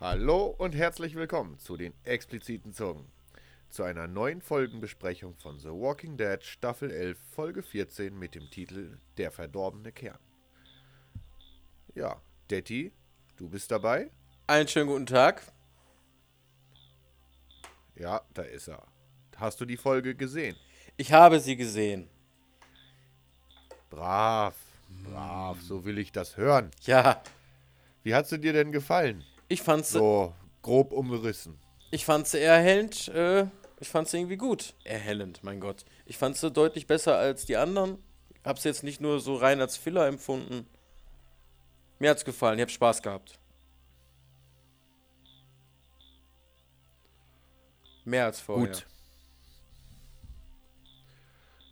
Hallo und herzlich willkommen zu den expliziten Zungen. Zu einer neuen Folgenbesprechung von The Walking Dead Staffel 11 Folge 14 mit dem Titel Der verdorbene Kern. Ja, Detti, du bist dabei? Einen schönen guten Tag. Ja, da ist er. Hast du die Folge gesehen? Ich habe sie gesehen. Brav, brav, so will ich das hören. Ja, Wie hat sie dir denn gefallen? ich fand sie, So grob umrissen. ich fand sie erhellend. Äh, ich fand sie irgendwie gut. Erhellend, mein Gott. Ich fand sie deutlich besser als die anderen. Hab sie jetzt nicht nur so rein als Filler empfunden. Mir hat's gefallen. Ich hab Spaß gehabt. Mehr als vorher. Gut.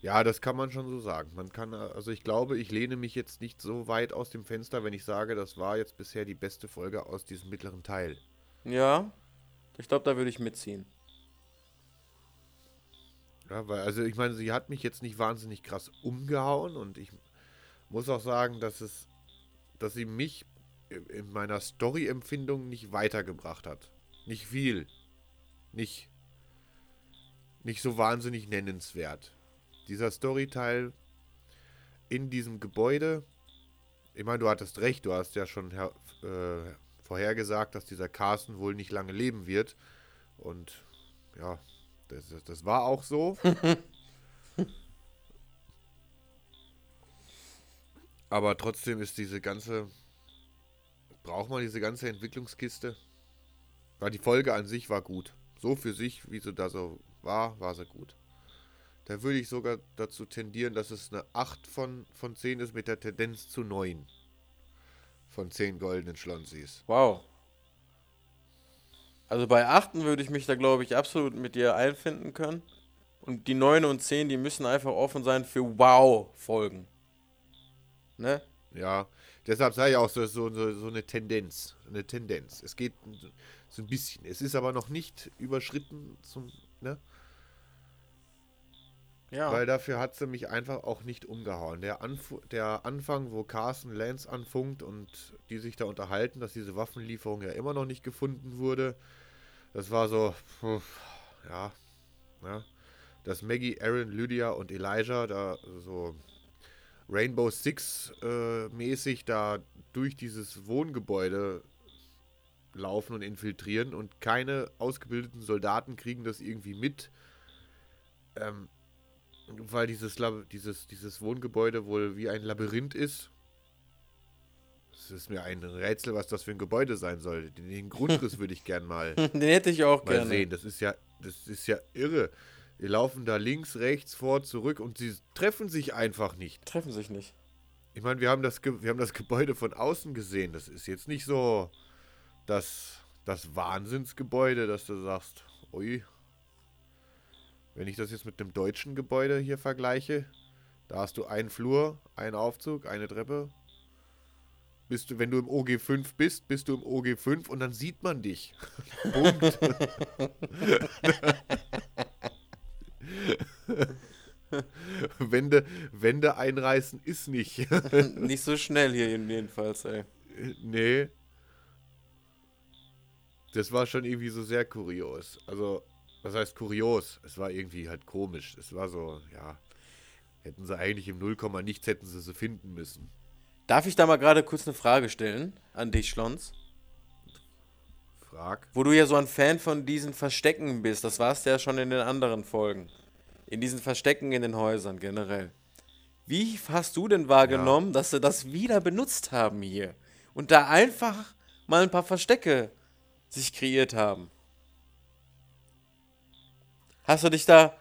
Ja, das kann man schon so sagen. Man kann, also ich glaube, ich lehne mich jetzt nicht so weit aus dem Fenster, wenn ich sage, das war jetzt bisher die beste Folge aus diesem mittleren Teil. Ja, ich glaube, da würde ich mitziehen. Ja, weil, also ich meine, sie hat mich jetzt nicht wahnsinnig krass umgehauen und ich muss auch sagen, dass es, dass sie mich in- in meiner Story-Empfindung nicht weitergebracht hat. Nicht viel. Nicht, nicht so wahnsinnig nennenswert. Dieser Storyteil in diesem Gebäude, ich meine, du hattest recht, du hast ja schon äh, vorhergesagt, dass dieser Carsten wohl nicht lange leben wird. Und ja, das, das, das war auch so. Aber trotzdem ist diese ganze. Braucht man diese ganze Entwicklungskiste? Weil die Folge an sich war gut. So für sich, wie sie da so war, war sie gut. Da würde ich sogar dazu tendieren, dass es eine 8 von, von 10 ist mit der Tendenz zu 9. Von 10 goldenen Schlonsis. Wow. Also bei 8 würde ich mich da, glaube ich, absolut mit dir einfinden können. Und die 9 und 10, die müssen einfach offen sein für Wow-Folgen. Ne? Ja, deshalb sage ich auch so, so, so, so eine Tendenz. Eine Tendenz. Es geht so ein bisschen. Es ist aber noch nicht überschritten zum, ne? Ja. Weil dafür hat sie mich einfach auch nicht umgehauen. Der, Anf der Anfang, wo Carson Lance anfunkt und die sich da unterhalten, dass diese Waffenlieferung ja immer noch nicht gefunden wurde, das war so, ja, ja. Dass Maggie, Aaron, Lydia und Elijah da so Rainbow Six äh, mäßig da durch dieses Wohngebäude laufen und infiltrieren und keine ausgebildeten Soldaten kriegen das irgendwie mit. Ähm, weil dieses, Lab dieses, dieses Wohngebäude wohl wie ein Labyrinth ist. Es ist mir ein Rätsel, was das für ein Gebäude sein soll. Den, Grundriss würde ich gern mal, Den hätte ich auch mal gerne. sehen. Das ist ja, das ist ja irre. Die laufen da links, rechts, vor, zurück und sie treffen sich einfach nicht. Treffen sich nicht. Ich meine, wir haben das, Ge- wir haben das Gebäude von außen gesehen. Das ist jetzt nicht so das, das Wahnsinnsgebäude, dass du sagst, ui. Wenn ich das jetzt mit einem deutschen Gebäude hier vergleiche, da hast du einen Flur, einen Aufzug, eine Treppe. Bist du, wenn du im OG5 bist, bist du im OG5 und dann sieht man dich. Punkt. Wände, Wände einreißen ist nicht. nicht so schnell hier jedenfalls, ey. Nee. Das war schon irgendwie so sehr kurios. Also, was heißt kurios? Es war irgendwie halt komisch. Es war so, ja. Hätten sie eigentlich im Nullkomma nichts, hätten sie sie finden müssen. Darf ich da mal gerade kurz eine Frage stellen an dich, Schlons? Frag. Wo du ja so ein Fan von diesen Verstecken bist, das warst du ja schon in den anderen Folgen. In diesen Verstecken in den Häusern generell. Wie hast du denn wahrgenommen, dass sie das wieder benutzt haben hier? Und da einfach mal ein paar Verstecke sich kreiert haben? Hast du dich da.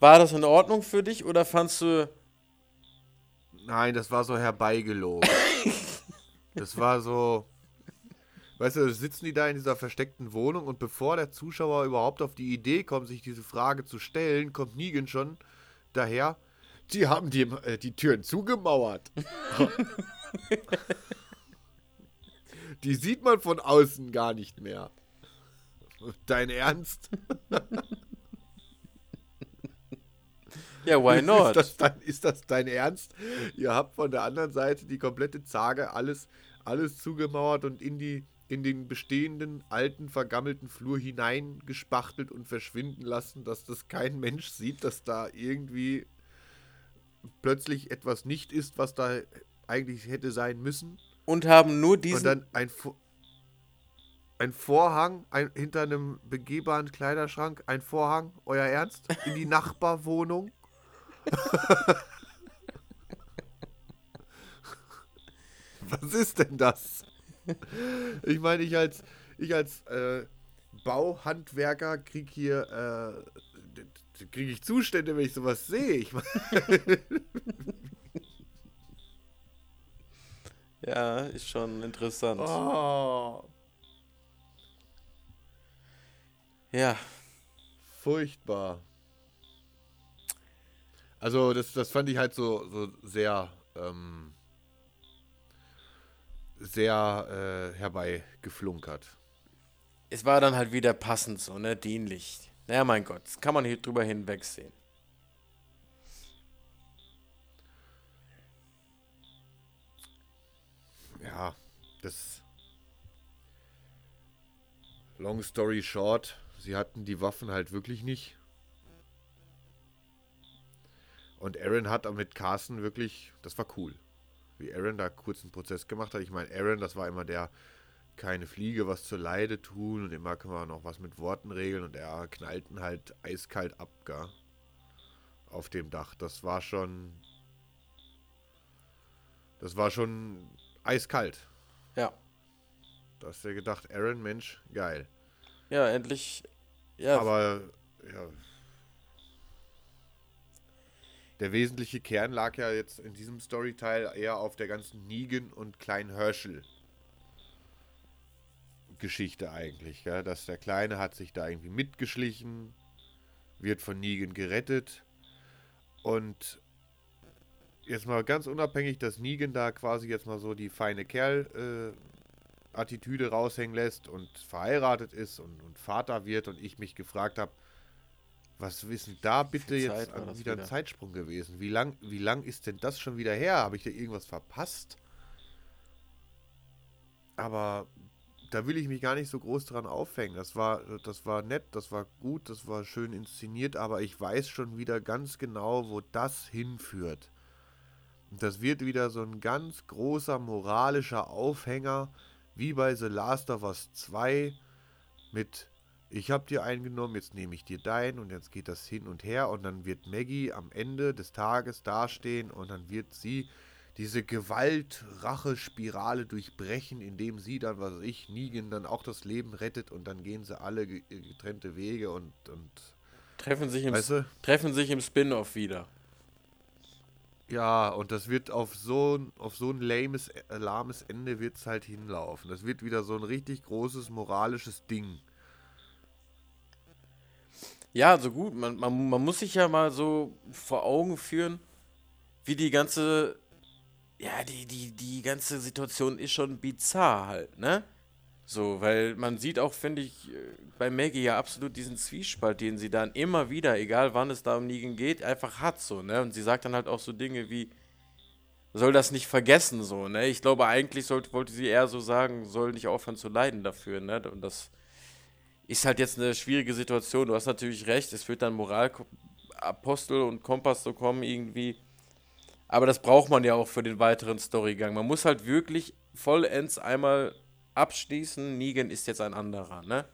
War das in Ordnung für dich oder fandst du. Nein, das war so herbeigelogen. das war so. Weißt du, sitzen die da in dieser versteckten Wohnung und bevor der Zuschauer überhaupt auf die Idee kommt, sich diese Frage zu stellen, kommt Negan schon daher. Die haben die, äh, die Türen zugemauert. die sieht man von außen gar nicht mehr. Dein Ernst? Ja, why not? Ist das, dein, ist das dein Ernst? Ihr habt von der anderen Seite die komplette Zage, alles, alles zugemauert und in, die, in den bestehenden, alten, vergammelten Flur hineingespachtelt und verschwinden lassen, dass das kein Mensch sieht, dass da irgendwie plötzlich etwas nicht ist, was da eigentlich hätte sein müssen. Und haben nur diesen. Und dann ein, ein Vorhang ein, hinter einem begehbaren Kleiderschrank, ein Vorhang, euer Ernst? In die Nachbarwohnung? Was ist denn das? Ich meine, ich als, ich als äh, Bauhandwerker krieg hier, äh, kriege ich Zustände, wenn ich sowas sehe. Ich mein, ja, ist schon interessant. Oh. Ja. Furchtbar. Also, das, das fand ich halt so, so sehr, ähm, sehr äh, herbeigeflunkert. Es war dann halt wieder passend so, ne? Dienlich. Naja, mein Gott, das kann man hier drüber hinwegsehen. Ja, das. Long story short, sie hatten die Waffen halt wirklich nicht. Und Aaron hat mit Carsten wirklich, das war cool. Wie Aaron da kurz einen Prozess gemacht hat. Ich meine, Aaron, das war immer der, keine Fliege was zur Leide tun und immer können wir noch was mit Worten regeln und er knallten halt eiskalt ab, gar auf dem Dach. Das war schon, das war schon eiskalt. Ja. Da hast du gedacht, Aaron, Mensch, geil. Ja, endlich. Ja. Aber, ja, der wesentliche Kern lag ja jetzt in diesem Storyteil eher auf der ganzen Negan und Klein Herschel Geschichte eigentlich, ja? dass der Kleine hat sich da irgendwie mitgeschlichen, wird von Negan gerettet und jetzt mal ganz unabhängig, dass Negan da quasi jetzt mal so die feine Kerl äh, Attitüde raushängen lässt und verheiratet ist und, und Vater wird und ich mich gefragt habe, was wissen da bitte jetzt wieder, wieder ein Zeitsprung gewesen? Wie lang, wie lang ist denn das schon wieder her? Habe ich da irgendwas verpasst? Aber da will ich mich gar nicht so groß dran aufhängen. Das war, das war nett, das war gut, das war schön inszeniert, aber ich weiß schon wieder ganz genau, wo das hinführt. Und das wird wieder so ein ganz großer moralischer Aufhänger, wie bei The Last of Us 2 mit ich habe dir eingenommen, jetzt nehme ich dir dein und jetzt geht das hin und her und dann wird Maggie am Ende des Tages dastehen und dann wird sie diese Gewalt-Rache-Spirale durchbrechen, indem sie dann, was weiß ich, Negan dann auch das Leben rettet und dann gehen sie alle getrennte Wege und, und treffen sich im, weißt du? treffen sich im Spin-off wieder. Ja, und das wird auf so, auf so ein lames, äh, lahmes Ende wird es halt hinlaufen. Das wird wieder so ein richtig großes moralisches Ding. Ja, so gut. Man, man, man muss sich ja mal so vor Augen führen, wie die ganze, ja, die, die, die ganze Situation ist schon bizarr halt, ne? So, weil man sieht auch, finde ich, bei Maggie ja absolut diesen Zwiespalt, den sie dann immer wieder, egal wann es da um Negan geht, einfach hat, so, ne? Und sie sagt dann halt auch so Dinge wie, soll das nicht vergessen, so, ne? Ich glaube, eigentlich sollte, wollte sie eher so sagen, soll nicht aufhören zu leiden dafür, ne? Und das ist halt jetzt eine schwierige Situation. Du hast natürlich recht, es wird dann Moralapostel und Kompass so kommen irgendwie. Aber das braucht man ja auch für den weiteren Storygang. Man muss halt wirklich vollends einmal abschließen, Negan ist jetzt ein anderer, ne?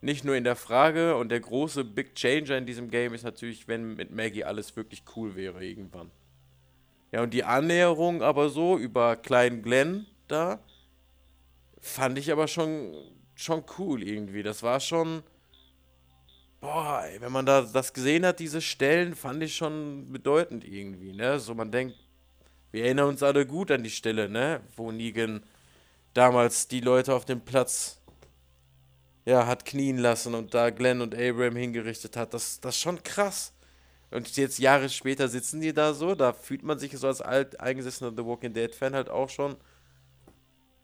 Nicht nur in der Frage und der große Big Changer in diesem Game ist natürlich, wenn mit Maggie alles wirklich cool wäre irgendwann. Ja, und die Annäherung aber so über Klein Glenn da fand ich aber schon schon cool irgendwie. Das war schon. Boah, ey, wenn man da das gesehen hat, diese Stellen, fand ich schon bedeutend irgendwie, ne? So, man denkt, wir erinnern uns alle gut an die Stelle, ne? Wo Negan damals die Leute auf dem Platz ja, hat knien lassen und da Glenn und Abraham hingerichtet hat. Das, das ist schon krass. Und jetzt Jahre später sitzen die da so, da fühlt man sich so als alt eingesessener The Walking Dead Fan halt auch schon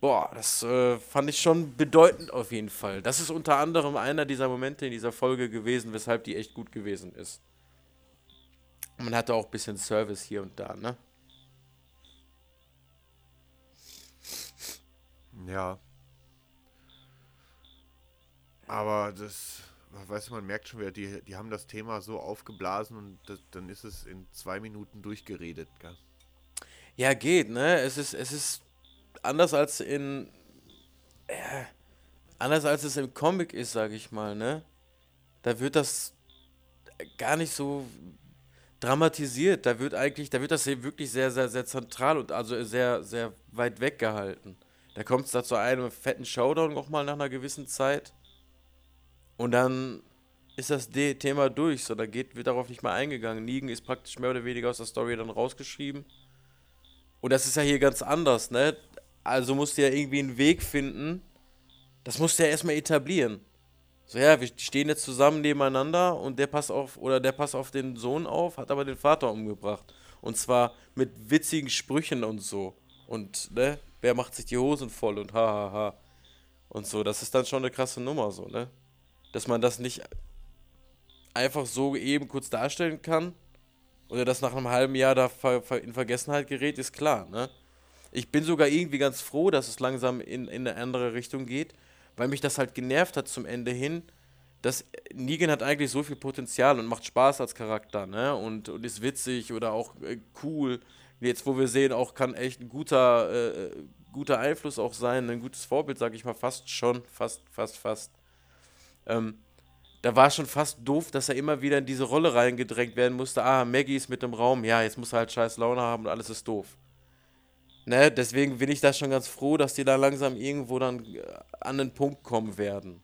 Boah, das äh, fand ich schon bedeutend auf jeden Fall. Das ist unter anderem einer dieser Momente in dieser Folge gewesen, weshalb die echt gut gewesen ist. Man hatte auch ein bisschen Service hier und da, ne? Ja. Aber das, weißt du, man merkt schon wieder, die, die haben das Thema so aufgeblasen und das, dann ist es in zwei Minuten durchgeredet, gell? Ja, geht, ne? Es ist, es ist anders als in. Äh, anders als es im Comic ist, sag ich mal, ne? Da wird das gar nicht so dramatisiert. Da wird eigentlich, da wird das hier wirklich sehr, sehr, sehr zentral und also sehr, sehr weit weg gehalten. Da kommt es da zu einem fetten Showdown nochmal nach einer gewissen Zeit. Und dann ist das Thema durch. So, da geht, wird darauf nicht mehr eingegangen. Negan ist praktisch mehr oder weniger aus der Story dann rausgeschrieben. Und das ist ja hier ganz anders, ne? Also musst du ja irgendwie einen Weg finden. Das musst du ja erstmal etablieren. So, ja, wir stehen jetzt zusammen nebeneinander und der passt auf, oder der passt auf den Sohn auf, hat aber den Vater umgebracht. Und zwar mit witzigen Sprüchen und so. Und, ne, wer macht sich die Hosen voll und hahaha. Ha, ha. Und so, das ist dann schon eine krasse Nummer, so, ne? Dass man das nicht einfach so eben kurz darstellen kann oder das nach einem halben Jahr da in Vergessenheit gerät, ist klar, ne? Ich bin sogar irgendwie ganz froh, dass es langsam in, in eine andere Richtung geht, weil mich das halt genervt hat zum Ende hin, dass Negan hat eigentlich so viel Potenzial und macht Spaß als Charakter, ne? Und, und ist witzig oder auch äh, cool. Jetzt, wo wir sehen, auch kann echt ein guter, äh, guter Einfluss auch sein, ein gutes Vorbild, sag ich mal, fast schon, fast, fast, fast. Ähm, da war schon fast doof, dass er immer wieder in diese Rolle reingedrängt werden musste. Ah, Maggie ist mit im Raum, ja, jetzt muss er halt scheiß Laune haben und alles ist doof. Ne, deswegen bin ich da schon ganz froh, dass die da langsam irgendwo dann äh, an den Punkt kommen werden.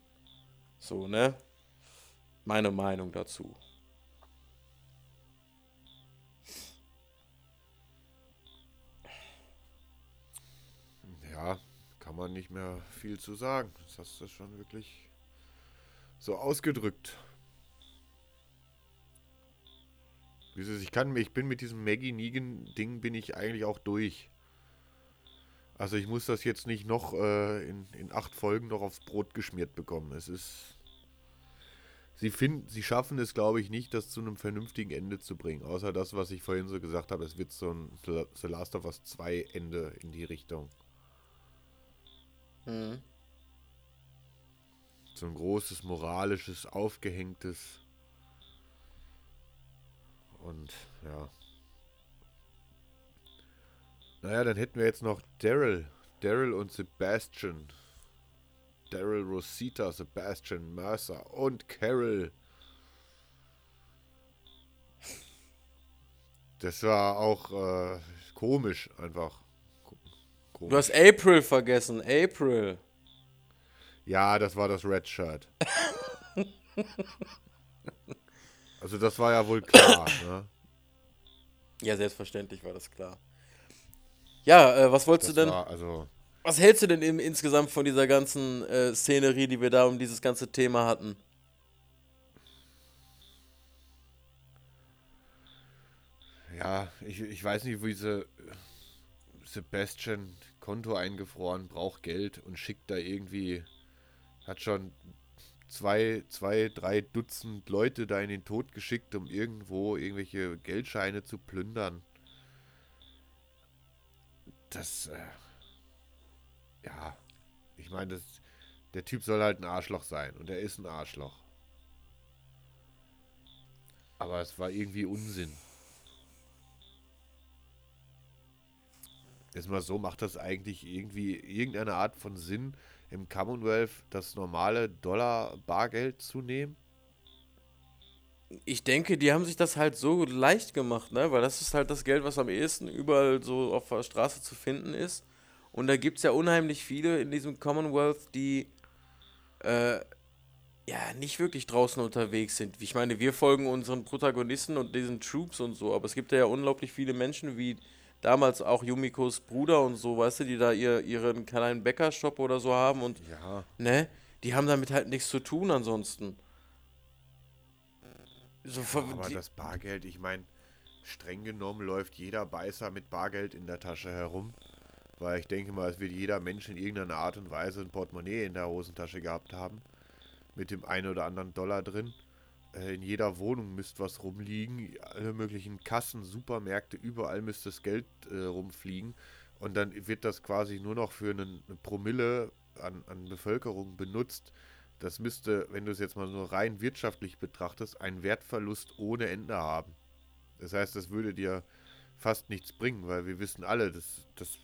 So, ne? Meine Meinung dazu. Ja, kann man nicht mehr viel zu sagen. Das hast du schon wirklich so ausgedrückt. Ich kann ich bin mit diesem Maggie Negan Ding bin ich eigentlich auch durch. Also ich muss das jetzt nicht noch äh, in, in acht Folgen noch aufs Brot geschmiert bekommen. Es ist. Sie finden, sie schaffen es, glaube ich, nicht, das zu einem vernünftigen Ende zu bringen. Außer das, was ich vorhin so gesagt habe, es wird so ein The Last of Us 2 Ende in die Richtung. Mhm. So ein großes, moralisches, aufgehängtes. Und ja. Naja, dann hätten wir jetzt noch Daryl. Daryl und Sebastian. Daryl Rosita, Sebastian Mercer und Carol. Das war auch äh, komisch, einfach. Komisch. Du hast April vergessen, April. Ja, das war das Red Shirt. also das war ja wohl klar, ne? Ja, selbstverständlich war das klar. Ja, äh, was wolltest das du denn? War, also was hältst du denn im, insgesamt von dieser ganzen äh, Szenerie, die wir da um dieses ganze Thema hatten? Ja, ich, ich weiß nicht, wie sie Sebastian Konto eingefroren, braucht Geld und schickt da irgendwie, hat schon zwei, zwei, drei Dutzend Leute da in den Tod geschickt, um irgendwo irgendwelche Geldscheine zu plündern das, äh, ja, ich meine, der Typ soll halt ein Arschloch sein und er ist ein Arschloch. Aber es war irgendwie Unsinn. Jetzt mal so, macht das eigentlich irgendwie irgendeine Art von Sinn, im Commonwealth das normale Dollar-Bargeld zu nehmen? Ich denke, die haben sich das halt so leicht gemacht, ne? Weil das ist halt das Geld, was am ehesten überall so auf der Straße zu finden ist. Und da gibt es ja unheimlich viele in diesem Commonwealth, die äh, ja nicht wirklich draußen unterwegs sind. Ich meine, wir folgen unseren Protagonisten und diesen Troops und so, aber es gibt ja unglaublich viele Menschen wie damals auch Yumikos Bruder und so, weißt du, die da ihr, ihren kleinen Bäckershop oder so haben und ja. ne, die haben damit halt nichts zu tun ansonsten. So ja, aber das Bargeld, ich meine, streng genommen läuft jeder Beißer mit Bargeld in der Tasche herum. Weil ich denke mal, es wird jeder Mensch in irgendeiner Art und Weise ein Portemonnaie in der Hosentasche gehabt haben. Mit dem einen oder anderen Dollar drin. Äh, in jeder Wohnung müsste was rumliegen, alle möglichen Kassen, Supermärkte, überall müsste das Geld äh, rumfliegen. Und dann wird das quasi nur noch für einen, eine Promille an, an Bevölkerung benutzt. Das müsste, wenn du es jetzt mal nur rein wirtschaftlich betrachtest, einen Wertverlust ohne Ende haben. Das heißt, das würde dir fast nichts bringen, weil wir wissen alle, dass, dass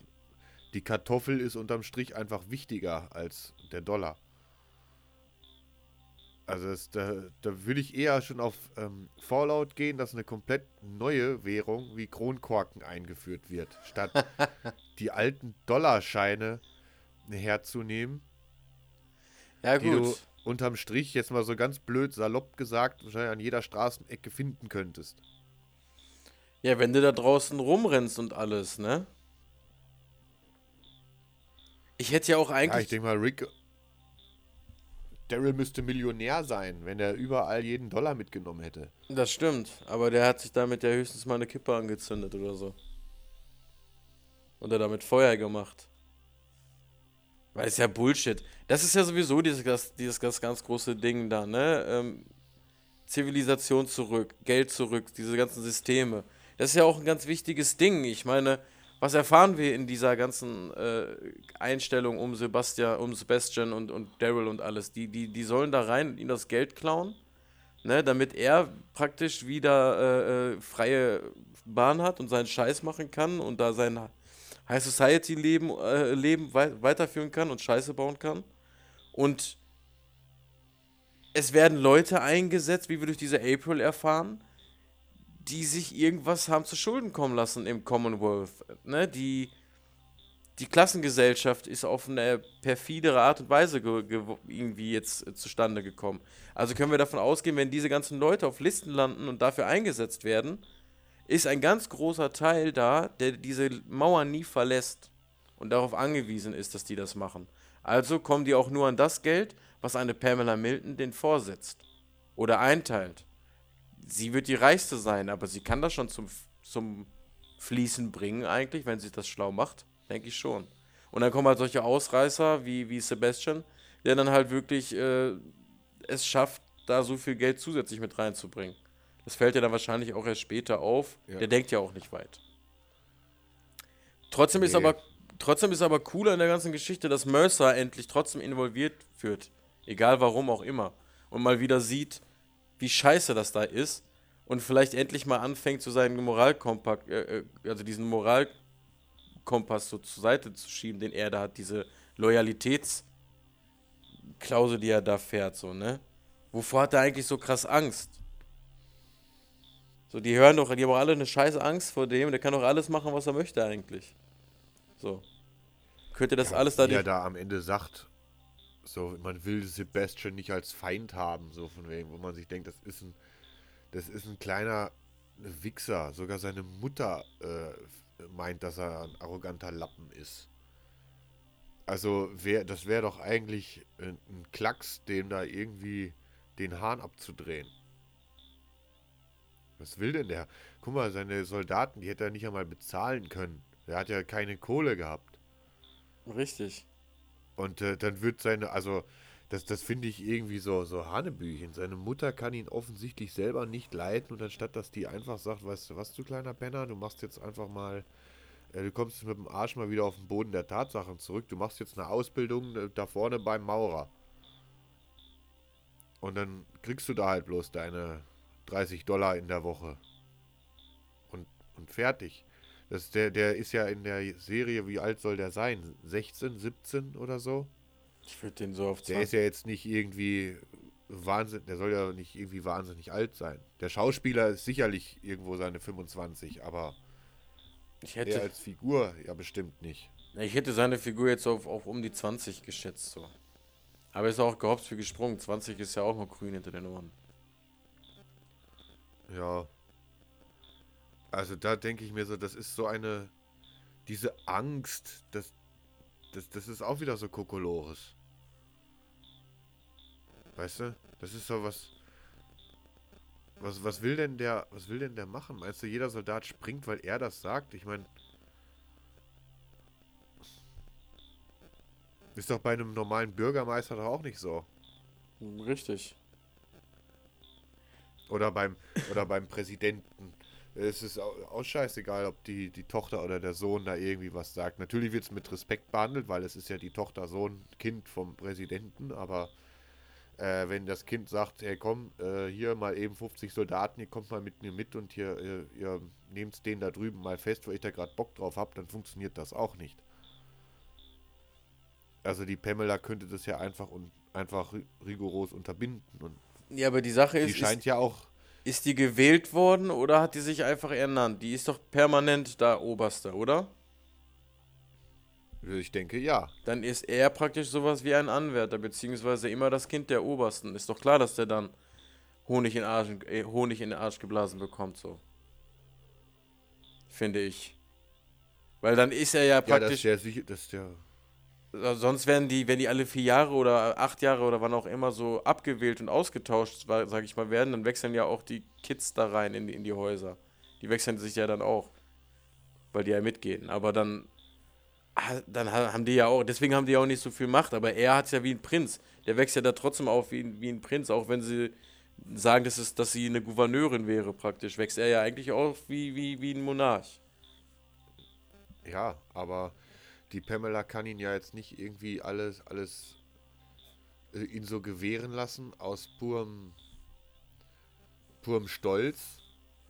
die Kartoffel ist unterm Strich einfach wichtiger als der Dollar. Also das, da, da würde ich eher schon auf ähm, Fallout gehen, dass eine komplett neue Währung wie Kronkorken eingeführt wird, statt die alten Dollarscheine herzunehmen. Ja, die du gut. unterm Strich jetzt mal so ganz blöd salopp gesagt wahrscheinlich an jeder Straßenecke finden könntest. Ja, wenn du da draußen rumrennst und alles, ne? Ich hätte ja auch Ja, ich eigentlich. denke mal, Rick. Daryl müsste Millionär sein, wenn er überall jeden Dollar mitgenommen hätte. das stimmt, aber der hat sich damit ja höchstens mal eine Kippe angezündet oder so. Oder damit Feuer gemacht. Weil es ja Bullshit. Das ist ja sowieso dieses, dieses das ganz große Ding da, ne? Ähm, Zivilisation zurück, Geld zurück, diese ganzen Systeme. Das ist ja auch ein ganz wichtiges Ding. Ich meine, was erfahren wir in dieser ganzen äh, Einstellung um Sebastian, um Sebastian und, und Daryl und alles? Die, die, die sollen da rein und ihm das Geld klauen, ne, damit er praktisch wieder äh, äh, freie Bahn hat und seinen Scheiß machen kann und da sein High Society Leben, äh, Leben wei weiterführen kann und Scheiße bauen kann. Und es werden Leute eingesetzt, wie wir durch diese April erfahren, die sich irgendwas haben zu Schulden kommen lassen im Commonwealth. Ne? Die, die Klassengesellschaft ist auf eine perfidere Art und Weise ge ge irgendwie jetzt äh, zustande gekommen. Also können wir davon ausgehen, wenn diese ganzen Leute auf Listen landen und dafür eingesetzt werden, ist ein ganz großer Teil da, der diese Mauer nie verlässt und darauf angewiesen ist, dass die das machen. Also kommen die auch nur an das Geld, was eine Pamela Milton den vorsetzt oder einteilt. Sie wird die reichste sein, aber sie kann das schon zum, zum Fließen bringen eigentlich, wenn sie das schlau macht, denke ich schon. Und dann kommen halt solche Ausreißer wie, wie Sebastian, der dann halt wirklich äh, es schafft, da so viel Geld zusätzlich mit reinzubringen. Das fällt ja dann wahrscheinlich auch erst später auf. Ja. Der denkt ja auch nicht weit. Trotzdem ist Nee. aber trotzdem ist aber cooler in der ganzen Geschichte, dass Mercer endlich trotzdem involviert wird. Egal warum auch immer. Und mal wieder sieht, wie scheiße das da ist. Und vielleicht endlich mal anfängt, so seinen Moralkompass, äh, äh, also diesen Moralkompass so zur Seite zu schieben, den er da hat, diese Loyalitätsklausel, die er da fährt, so, ne? Wovor hat er eigentlich so krass Angst? So, die hören doch, die haben auch alle eine scheiße Angst vor dem, der kann doch alles machen, was er möchte eigentlich. So. Könnte das alles da er nicht. da am Ende sagt, so, man will Sebastian nicht als Feind haben, so von wegen, wo man sich denkt, das ist ein, das ist ein kleiner Wichser. Sogar seine Mutter äh, meint, dass er ein arroganter Lappen ist. Also, wär, das wäre doch eigentlich ein, ein Klacks, dem da irgendwie den Hahn abzudrehen. Was will denn der? Guck mal, seine Soldaten, die hätte er nicht einmal bezahlen können. Der hat ja keine Kohle gehabt. Richtig. Und äh, dann wird seine, also das, das finde ich irgendwie so, so Hanebüchen. Seine Mutter kann ihn offensichtlich selber nicht leiten und anstatt dass die einfach sagt, weißt du was, du kleiner Penner, du machst jetzt einfach mal, äh, du kommst mit dem Arsch mal wieder auf den Boden der Tatsachen zurück, du machst jetzt eine Ausbildung äh, da vorne beim Maurer. Und dann kriegst du da halt bloß deine 30 Dollar in der Woche. Und, und fertig. Das, der, der ist ja in der Serie, wie alt soll der sein? 16, 17 oder so? Ich würde den so auf Der 20. ist ja jetzt nicht irgendwie Wahnsinn, der soll ja nicht irgendwie wahnsinnig alt sein. Der Schauspieler ist sicherlich irgendwo seine 25, aber Ich er hätte, als Figur ja bestimmt nicht. ich hätte seine Figur jetzt auf, auf um die 20 geschätzt. So. Aber ist auch gehopst für gesprungen. 20 ist ja auch noch grün hinter den Ohren. Ja. Also da denke ich mir so, das ist so eine, diese Angst, das, das, das ist auch wieder so Kokolores. Weißt du? Das ist so was, was, was will denn der, was will denn der machen? Meinst du, jeder Soldat springt, weil er das sagt? Ich meine, ist doch bei einem normalen Bürgermeister doch auch nicht so. Richtig. Oder beim, oder beim Präsidenten. Es ist auch, scheißegal, ob die, die Tochter oder der Sohn da irgendwie was sagt. Natürlich wird es mit Respekt behandelt, weil es ist ja die Tochter, Sohn, Kind vom Präsidenten, aber äh, wenn das Kind sagt, hey komm, äh, hier mal eben 50 Soldaten, ihr kommt mal mit mir mit und hier, ihr, ihr nehmt den da drüben mal fest, weil ich da gerade Bock drauf habe, dann funktioniert das auch nicht. Also die Pamela könnte das ja einfach und einfach rigoros unterbinden. Und ja, aber die Sache ist. Die scheint ist, ja auch. Ist die gewählt worden oder hat die sich einfach ernannt? Die ist doch permanent da Oberste, oder? Ich denke ja. Dann ist er praktisch sowas wie ein Anwärter, beziehungsweise immer das Kind der Obersten. Ist doch klar, dass der dann Honig in, Arsch, äh, Honig in den Arsch geblasen bekommt, so. Finde ich. Weil dann ist er ja praktisch. Ja, das ist der, das ist der sonst werden die, wenn die alle vier Jahre oder acht Jahre oder wann auch immer so abgewählt und ausgetauscht, sage ich mal, werden, dann wechseln ja auch die Kids da rein in die, in die Häuser. Die wechseln sich ja dann auch, weil die ja mitgehen. Aber dann, dann haben die ja auch, deswegen haben die ja auch nicht so viel Macht. Aber er hat es ja wie ein Prinz. Der wächst ja da trotzdem auf wie, wie ein Prinz, auch wenn sie sagen, dass, es, dass sie eine Gouverneurin wäre praktisch. Wächst er ja eigentlich auch wie, wie, wie ein Monarch. Ja, aber die Pamela kann ihn ja jetzt nicht irgendwie alles, alles äh, ihn so gewähren lassen aus purem, purem Stolz,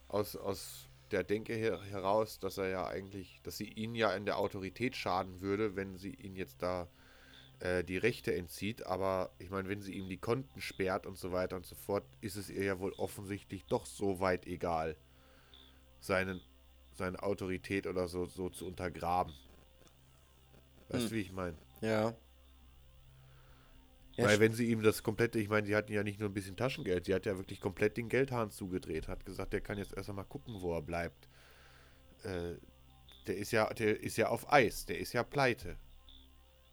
aus, aus der Denke her, heraus, dass er ja eigentlich, dass sie ihn ja in der Autorität schaden würde, wenn sie ihn jetzt da äh, die Rechte entzieht. Aber ich meine, wenn sie ihm die Konten sperrt und so weiter und so fort, ist es ihr ja wohl offensichtlich doch so weit egal, seinen, seine Autorität oder so, so zu untergraben. Weißt du, hm. wie ich meine? Ja. ja. Weil wenn sie ihm das komplette, ich meine, sie hatten ja nicht nur ein bisschen Taschengeld, sie hat ja wirklich komplett den Geldhahn zugedreht, hat gesagt, der kann jetzt erst einmal gucken, wo er bleibt. Äh, der ist ja, der ist ja auf Eis, der ist ja pleite.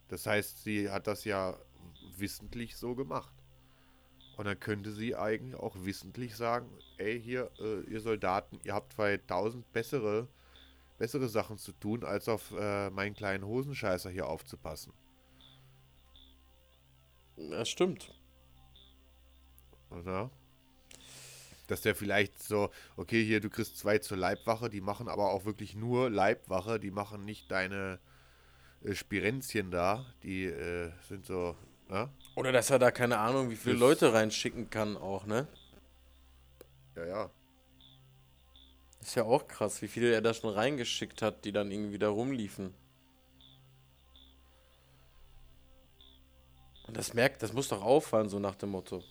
Das heißt, sie hat das ja wissentlich so gemacht. Und dann könnte sie eigentlich auch wissentlich sagen, ey, hier, äh, ihr Soldaten, ihr habt 2000 bessere bessere Sachen zu tun, als auf äh, meinen kleinen Hosenscheißer hier aufzupassen. Ja, stimmt. Oder? Dass der vielleicht so, okay, hier, du kriegst zwei zur Leibwache, die machen aber auch wirklich nur Leibwache, die machen nicht deine äh, Spirenzchen da, die äh, sind so, ne? Oder dass er da keine Ahnung, wie viele das Leute reinschicken kann auch, ne? Ja, ja. Ist ja auch krass, wie viele er da schon reingeschickt hat, die dann irgendwie da rumliefen. Und das merkt, das muss doch auffallen, so nach dem Motto.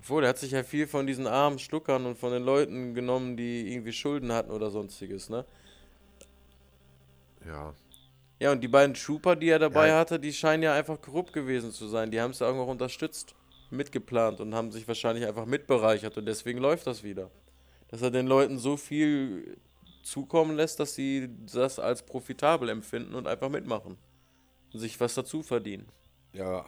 Obwohl, der hat sich ja viel von diesen armen Schluckern und von den Leuten genommen, die irgendwie Schulden hatten oder sonstiges, ne? Ja. Ja, und die beiden Trooper, die er dabei ja. hatte, die scheinen ja einfach korrupt gewesen zu sein. Die haben es ja auch noch unterstützt mitgeplant und haben sich wahrscheinlich einfach mitbereichert und deswegen läuft das wieder. Dass er den Leuten so viel zukommen lässt, dass sie das als profitabel empfinden und einfach mitmachen und sich was dazu verdienen. Ja,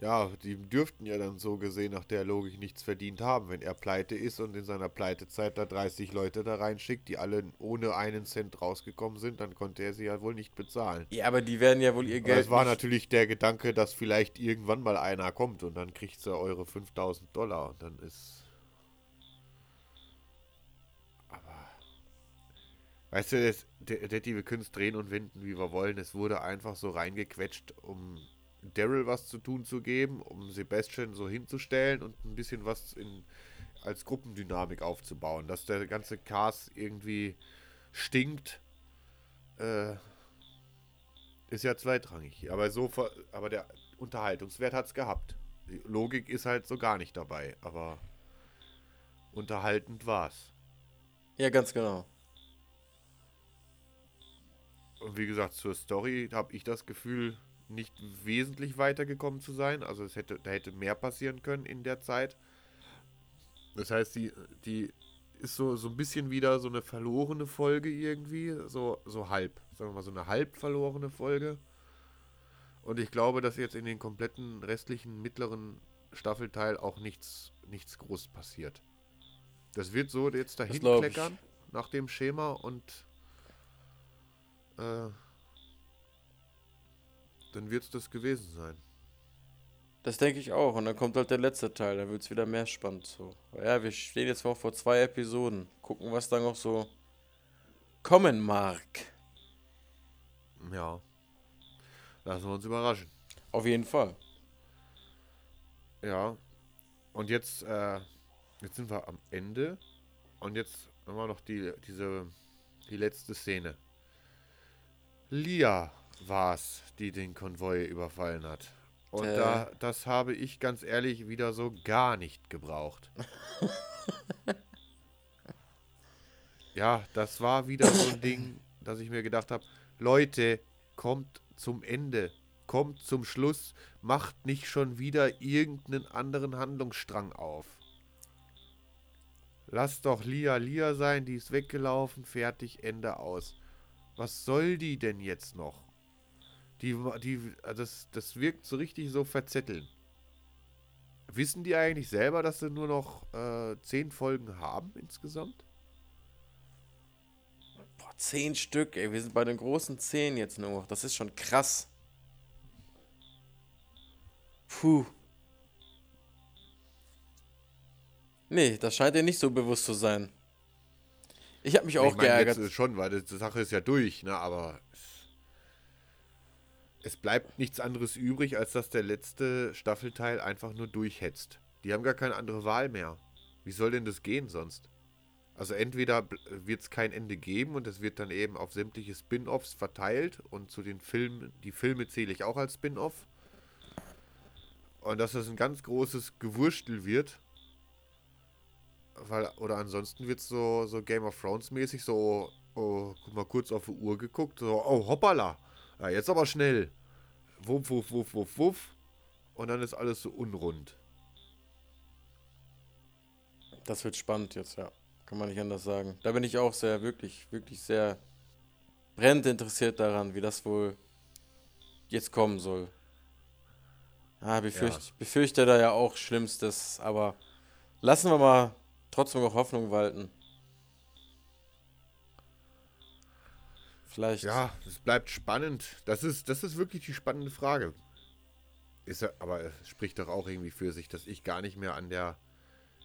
ja, die dürften ja dann so gesehen nach der Logik nichts verdient haben. Wenn er pleite ist und in seiner Pleitezeit da 30 Leute da reinschickt, die alle ohne einen Cent rausgekommen sind, dann konnte er sie ja wohl nicht bezahlen. Ja, aber die werden ja wohl ihr Geld. Es war natürlich der Gedanke, dass vielleicht irgendwann mal einer kommt und dann kriegt sie eure 5000 Dollar und dann ist. Aber. Weißt du, das, wir können es drehen und wenden, wie wir wollen. Es wurde einfach so reingequetscht, um Daryl was zu tun zu geben, um Sebastian so hinzustellen und ein bisschen was in, als Gruppendynamik aufzubauen. Dass der ganze Cast irgendwie stinkt, äh, ist ja zweitrangig. Aber so, aber der Unterhaltungswert hat es gehabt. Die Logik ist halt so gar nicht dabei, aber unterhaltend war's. Ja, ganz genau. Und wie gesagt, zur Story habe ich das Gefühl, nicht wesentlich weitergekommen zu sein. Also es hätte, da hätte mehr passieren können in der Zeit. Das heißt, die, die ist so, so ein bisschen wieder so eine verlorene Folge irgendwie. So, so halb. Sagen wir mal, so eine halb verlorene Folge. Und ich glaube, dass jetzt in den kompletten restlichen mittleren Staffelteil auch nichts, nichts groß passiert. Das wird so jetzt dahin kleckern nach dem Schema und äh, dann wird es das gewesen sein. Das denke ich auch. Und dann kommt halt der letzte Teil, da wird es wieder mehr spannend. So. Ja, wir stehen jetzt auch vor zwei Episoden. Gucken, was da noch so kommen mag. Ja. Lassen wir uns überraschen. Auf jeden Fall. Ja. Und jetzt, äh, jetzt sind wir am Ende. Und jetzt haben wir noch die, diese, die letzte Szene. Lia war es, die den Konvoi überfallen hat. Und Äh. da, das habe ich ganz ehrlich wieder so gar nicht gebraucht. ja, das war wieder so ein Ding, dass ich mir gedacht habe, Leute, kommt zum Ende, kommt zum Schluss, macht nicht schon wieder irgendeinen anderen Handlungsstrang auf. Lass doch Lia Lia sein, die ist weggelaufen, fertig, Ende aus. Was soll die denn jetzt noch? Die, die, das, das wirkt so richtig so verzetteln. Wissen die eigentlich selber, dass sie nur noch äh, zehn Folgen haben insgesamt? Boah, zehn Stück, ey. Wir sind bei den großen zehn jetzt nur noch. Das ist schon krass. Puh. Nee, das scheint dir nicht so bewusst zu sein. Ich habe mich auch ich meine, geärgert. jetzt ist schon, weil die Sache ist ja durch, ne? Aber es, bleibt nichts anderes übrig, als dass der letzte Staffelteil einfach nur durchhetzt. Die haben gar keine andere Wahl mehr. Wie soll denn das gehen sonst? Also entweder wird es kein Ende geben und es wird dann eben auf sämtliche Spin-offs verteilt und zu den Filmen, die Filme zähle ich auch als Spin-off. Und dass das ein ganz großes Gewurstel wird. Weil, oder ansonsten wird es so, so Game of Thrones mäßig so, oh, guck mal kurz auf die Uhr geguckt, so, oh, hoppala, ja, jetzt aber schnell. Wuff, wuff, wuff, wuff, wuff. Und dann ist alles so unrund. Das wird spannend jetzt, ja. Kann man nicht anders sagen. Da bin ich auch sehr, wirklich, wirklich sehr brennend interessiert daran, wie das wohl jetzt kommen soll. Ah, befürcht, Ja. befürchte da ja auch Schlimmstes, aber lassen wir mal trotzdem noch Hoffnung walten. Vielleicht. Ja, es bleibt spannend. Das ist, das ist wirklich die spannende Frage. Ist ja, aber es spricht doch auch irgendwie für sich, dass ich gar nicht mehr an der,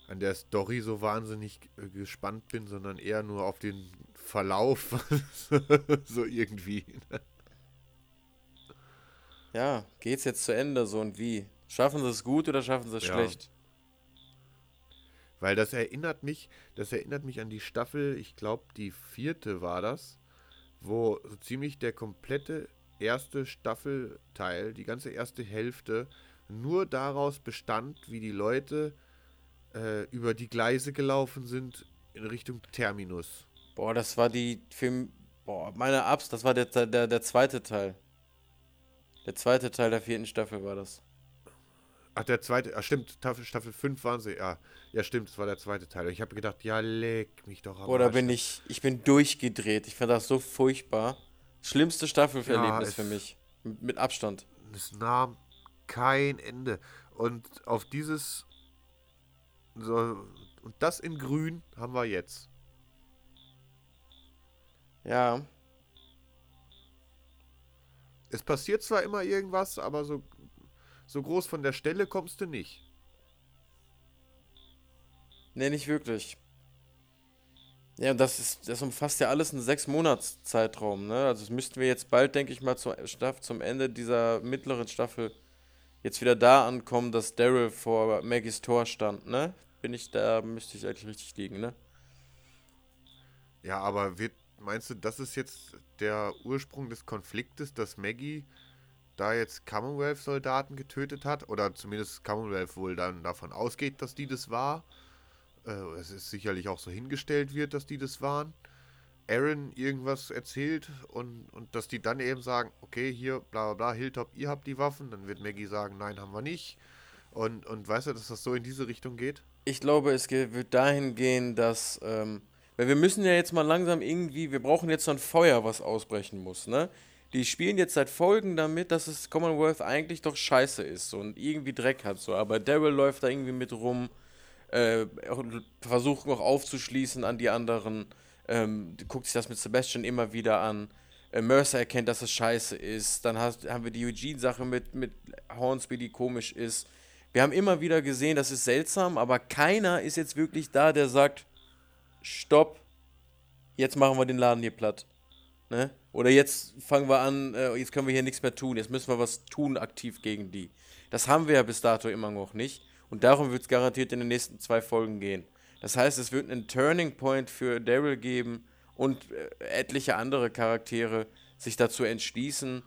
an der Story so wahnsinnig äh, gespannt bin, sondern eher nur auf den Verlauf. so irgendwie. Ja, geht's jetzt zu Ende so und wie? Schaffen sie es gut oder schaffen sie es Ja. schlecht? Weil das erinnert mich, das erinnert mich an die Staffel, ich glaube die vierte war das, wo so ziemlich der komplette erste Staffelteil, die ganze erste Hälfte, nur daraus bestand, wie die Leute äh, über die Gleise gelaufen sind in Richtung Terminus. Boah, das war die Film. Boah, meine Abs, das war der, der, der zweite Teil. Der zweite Teil der vierten Staffel war das. Ach, der zweite, ach stimmt, Staffel, Staffel 5 waren sie, ja. Ja, stimmt, das war der zweite Teil. Ich habe gedacht, ja, leck mich doch am Arsch. bin ich, ich bin durchgedreht. Ich fand das so furchtbar. Schlimmste Staffelverlebnis es- für mich. Mit, mit Abstand. Es nahm kein Ende. Und auf dieses. So, und das in Grün haben wir jetzt. Ja, Es passiert zwar immer irgendwas, aber so, so groß von der Stelle kommst du nicht. nee, nicht wirklich. Ja, und das ist, das umfasst ja alles einen sechs Monats Zeitraum, ne? Also das müssten wir jetzt bald, denke ich mal, zur Staff, zum Ende dieser mittleren Staffel jetzt wieder da ankommen, dass Daryl vor Maggies Tor stand, ne? Bin ich da, müsste ich eigentlich richtig liegen, ne? Ja, aber wird, meinst du, das ist jetzt der Ursprung des Konfliktes, dass Maggie da jetzt Commonwealth-Soldaten getötet hat? Oder zumindest Commonwealth wohl dann davon ausgeht, dass die das war? Äh, es ist sicherlich auch so hingestellt wird, dass die das waren. Aaron irgendwas erzählt und, und dass die dann eben sagen, okay, hier, bla bla bla, Hilltop, ihr habt die Waffen. Dann wird Maggie sagen, nein, haben wir nicht. Und, und weißt du, dass das so in diese Richtung geht? Ich glaube, es wird dahin gehen, dass, ähm, weil wir müssen ja jetzt mal langsam irgendwie, wir brauchen jetzt so ein Feuer, was ausbrechen muss, ne? Die spielen jetzt seit Folgen damit, dass es Commonwealth eigentlich doch scheiße ist und irgendwie Dreck hat so, aber Daryl läuft da irgendwie mit rum, äh, versucht noch aufzuschließen an die anderen, ähm, guckt sich das mit Sebastian immer wieder an. Äh, Mercer erkennt, dass es scheiße ist. Dann hast, haben wir die Eugene-Sache mit, mit Hornsby, die komisch ist. Wir haben immer wieder gesehen, das ist seltsam, aber keiner ist jetzt wirklich da, der sagt, stopp, jetzt machen wir den Laden hier platt. Ne? Oder jetzt fangen wir an, äh, jetzt können wir hier nichts mehr tun, jetzt müssen wir was tun aktiv gegen die. Das haben wir ja bis dato immer noch nicht. Und darum wird es garantiert in den nächsten zwei Folgen gehen. Das heißt, es wird einen Turning Point für Daryl geben und äh, etliche andere Charaktere sich dazu entschließen,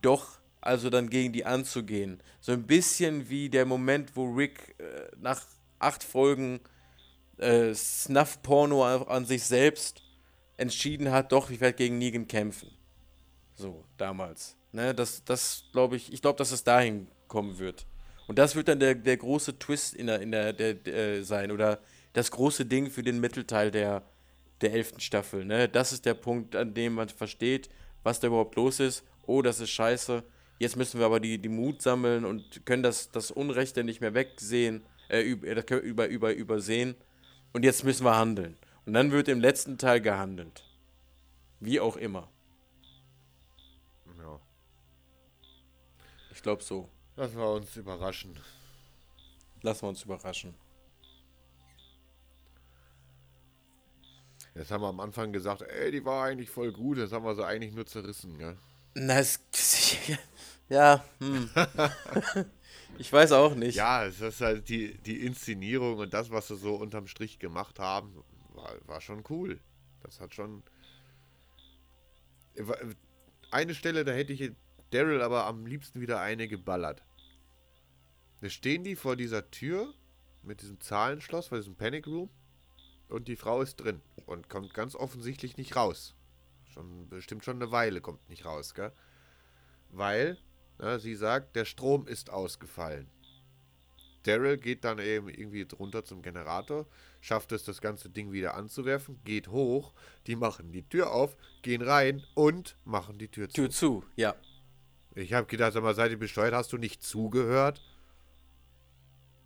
doch also dann gegen die anzugehen. So ein bisschen wie der Moment, wo Rick äh, nach acht Folgen äh, Snuff-Porno an sich selbst entschieden hat, doch, ich werde gegen Negan kämpfen. So, damals. Ne, das, das glaube ich, ich glaube, dass es dahin kommen wird. Und das wird dann der, der große Twist in der, in der, der, der äh, sein oder das große Ding für den Mittelteil der, der elften Staffel. Ne? Das ist der Punkt, an dem man versteht, was da überhaupt los ist. Oh, das ist scheiße. Jetzt müssen wir aber die, die Mut sammeln und können das, das Unrechte nicht mehr wegsehen, äh, über, über, über, übersehen. Und jetzt müssen wir handeln. Und dann wird im letzten Teil gehandelt. Wie auch immer. Ja. Ich glaube so. Lassen wir uns überraschen. Lassen wir uns überraschen. Jetzt haben wir am Anfang gesagt, ey, die war eigentlich voll gut. Jetzt haben wir sie eigentlich nur zerrissen, gell? Na, es. Ja, hm. ich weiß auch nicht. Ja, es ist halt die, die Inszenierung und das, was sie so unterm Strich gemacht haben, war, war schon cool. Das hat schon. Eine Stelle, da hätte ich Daryl aber am liebsten wieder eine geballert. Da stehen die vor dieser Tür mit diesem Zahlenschloss, vor diesem Panic Room. Und die Frau ist drin und kommt ganz offensichtlich nicht raus. Schon bestimmt schon eine Weile kommt nicht raus, gell? Weil na, sie sagt, der Strom ist ausgefallen. Daryl geht dann eben irgendwie runter zum Generator, schafft es, das ganze Ding wieder anzuwerfen, geht hoch, die machen die Tür auf, gehen rein und machen die Tür zu. Tür zu, ja. Ich habe gedacht, sag mal, seid ihr besteuert, hast du nicht zugehört?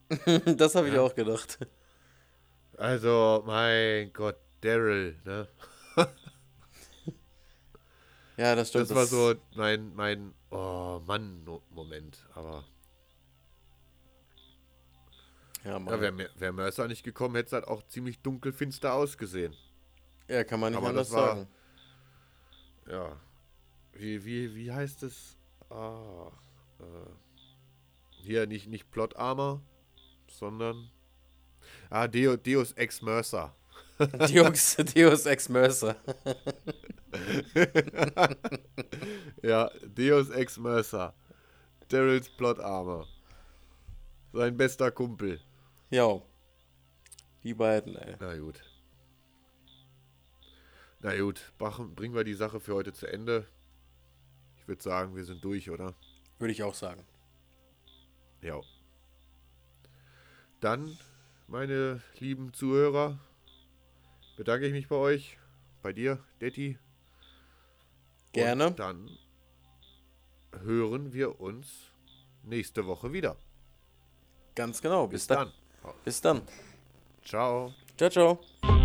das habe ich ja. auch gedacht. Also, mein Gott, Daryl, ne? ja, das stimmt. Das war so mein, mein Oh Mann-Moment, aber. Ja, ja wäre wär Mercer nicht gekommen, hätte es halt auch ziemlich dunkelfinster ausgesehen. Ja, kann man nicht aber anders war, sagen. Ja. Wie, wie, wie heißt es? Ah, äh, hier nicht, nicht Plot Armor, sondern. Ah, Deus, Deus Ex Mercer. Deus, Deus Ex Mercer. ja, Deus Ex Mercer. Daryls Plot Armor. Sein bester Kumpel. Ja. Die beiden, ey. Na gut. Na gut, bringen wir die Sache für heute zu Ende. Ich würde sagen, wir sind durch, oder? Würde ich auch sagen. Ja. Dann, meine lieben Zuhörer, bedanke ich mich bei euch. Bei dir, Detti. Gerne. Und dann hören wir uns nächste Woche wieder. Ganz genau. Bis, Bis dann. dann. Bis dann. Ciao. Ciao, ciao.